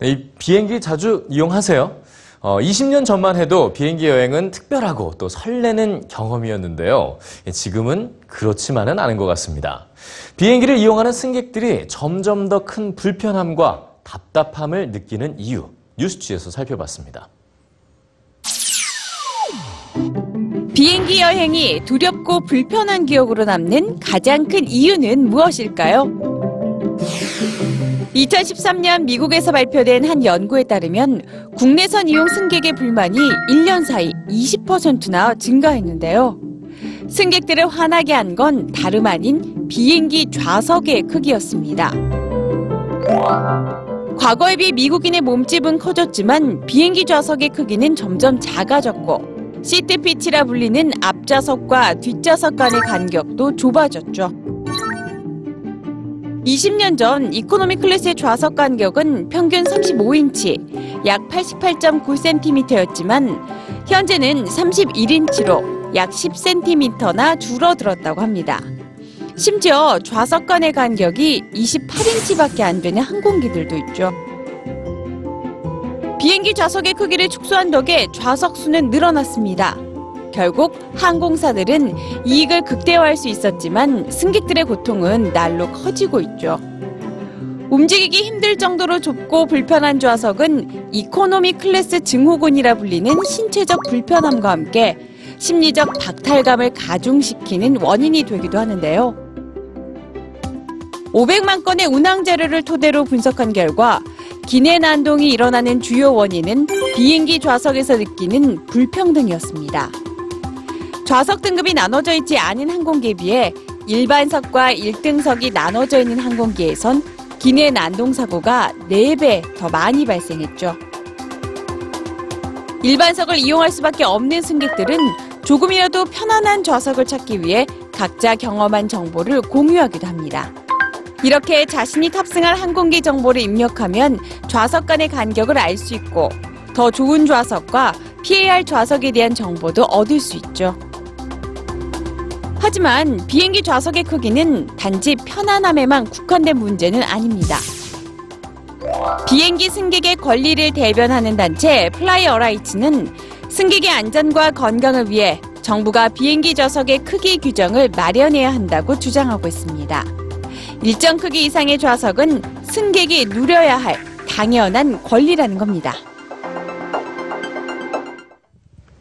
네, 이 비행기 자주 이용하세요? 어, 20년 전만 해도 비행기 여행은 특별하고 또 설레는 경험이었는데요. 예, 지금은 그렇지만은 않은 것 같습니다. 비행기를 이용하는 승객들이 점점 더 큰 불편함과 답답함을 느끼는 이유, 뉴스지에서 살펴봤습니다. 비행기 여행이 두렵고 불편한 기억으로 남는 가장 큰 이유는 무엇일까요? 2013년 미국에서 발표된 한 연구에 따르면 국내선 이용 승객의 불만이 1년 사이 20%나 증가했는데요. 승객들을 화나게 한 건 다름 아닌 비행기 좌석의 크기였습니다. 과거에 비해 미국인의 몸집은 커졌지만 비행기 좌석의 크기는 점점 작아졌고 시트 피치라 불리는 앞좌석과 뒷좌석 간의 간격도 좁아졌죠. 20년 전 economy class의 좌석 간격은 평균 35인치, 약 88.9cm였지만 현재는 31인치로 약 10cm나 줄어들었다고 합니다. 심지어 좌석 간의 간격이 28인치밖에 안 되는 항공기들도 있죠. 비행기 좌석의 크기를 축소한 덕에 좌석 수는 늘어났습니다. 결국 항공사들은 이익을 극대화할 수 있었지만 승객들의 고통은 날로 커지고 있죠. 움직이기 힘들 정도로 좁고 불편한 좌석은 이코노미 클래스 증후군이라 불리는 신체적 불편함과 함께 심리적 박탈감을 가중시키는 원인이 되기도 하는데요. 500만 건의 운항 자료를 토대로 분석한 결과 기내 난동이 일어나는 주요 원인은 비행기 좌석에서 느끼는 불평등이었습니다. 좌석 등급이 나눠져 있지 않은 항공기에 비해 일반석과 1등석이 나눠져 있는 항공기에선 기내 난동 사고가 4배 더 많이 발생했죠. 일반석을 이용할 수밖에 없는 승객들은 조금이라도 편안한 좌석을 찾기 위해 각자 경험한 정보를 공유하기도 합니다. 이렇게 자신이 탑승할 항공기 정보를 입력하면 좌석 간의 간격을 알 수 있고 더 좋은 좌석과 피할 좌석에 대한 정보도 얻을 수 있죠. 하지만 비행기 좌석의 크기는 단지 편안함에만 국한된 문제는 아닙니다. 비행기 승객의 권리를 대변하는 단체 플라이 어라이츠는 승객의 안전과 건강을 위해 정부가 비행기 좌석의 크기 규정을 마련해야 한다고 주장하고 있습니다. 일정 크기 이상의 좌석은 승객이 누려야 할 당연한 권리라는 겁니다.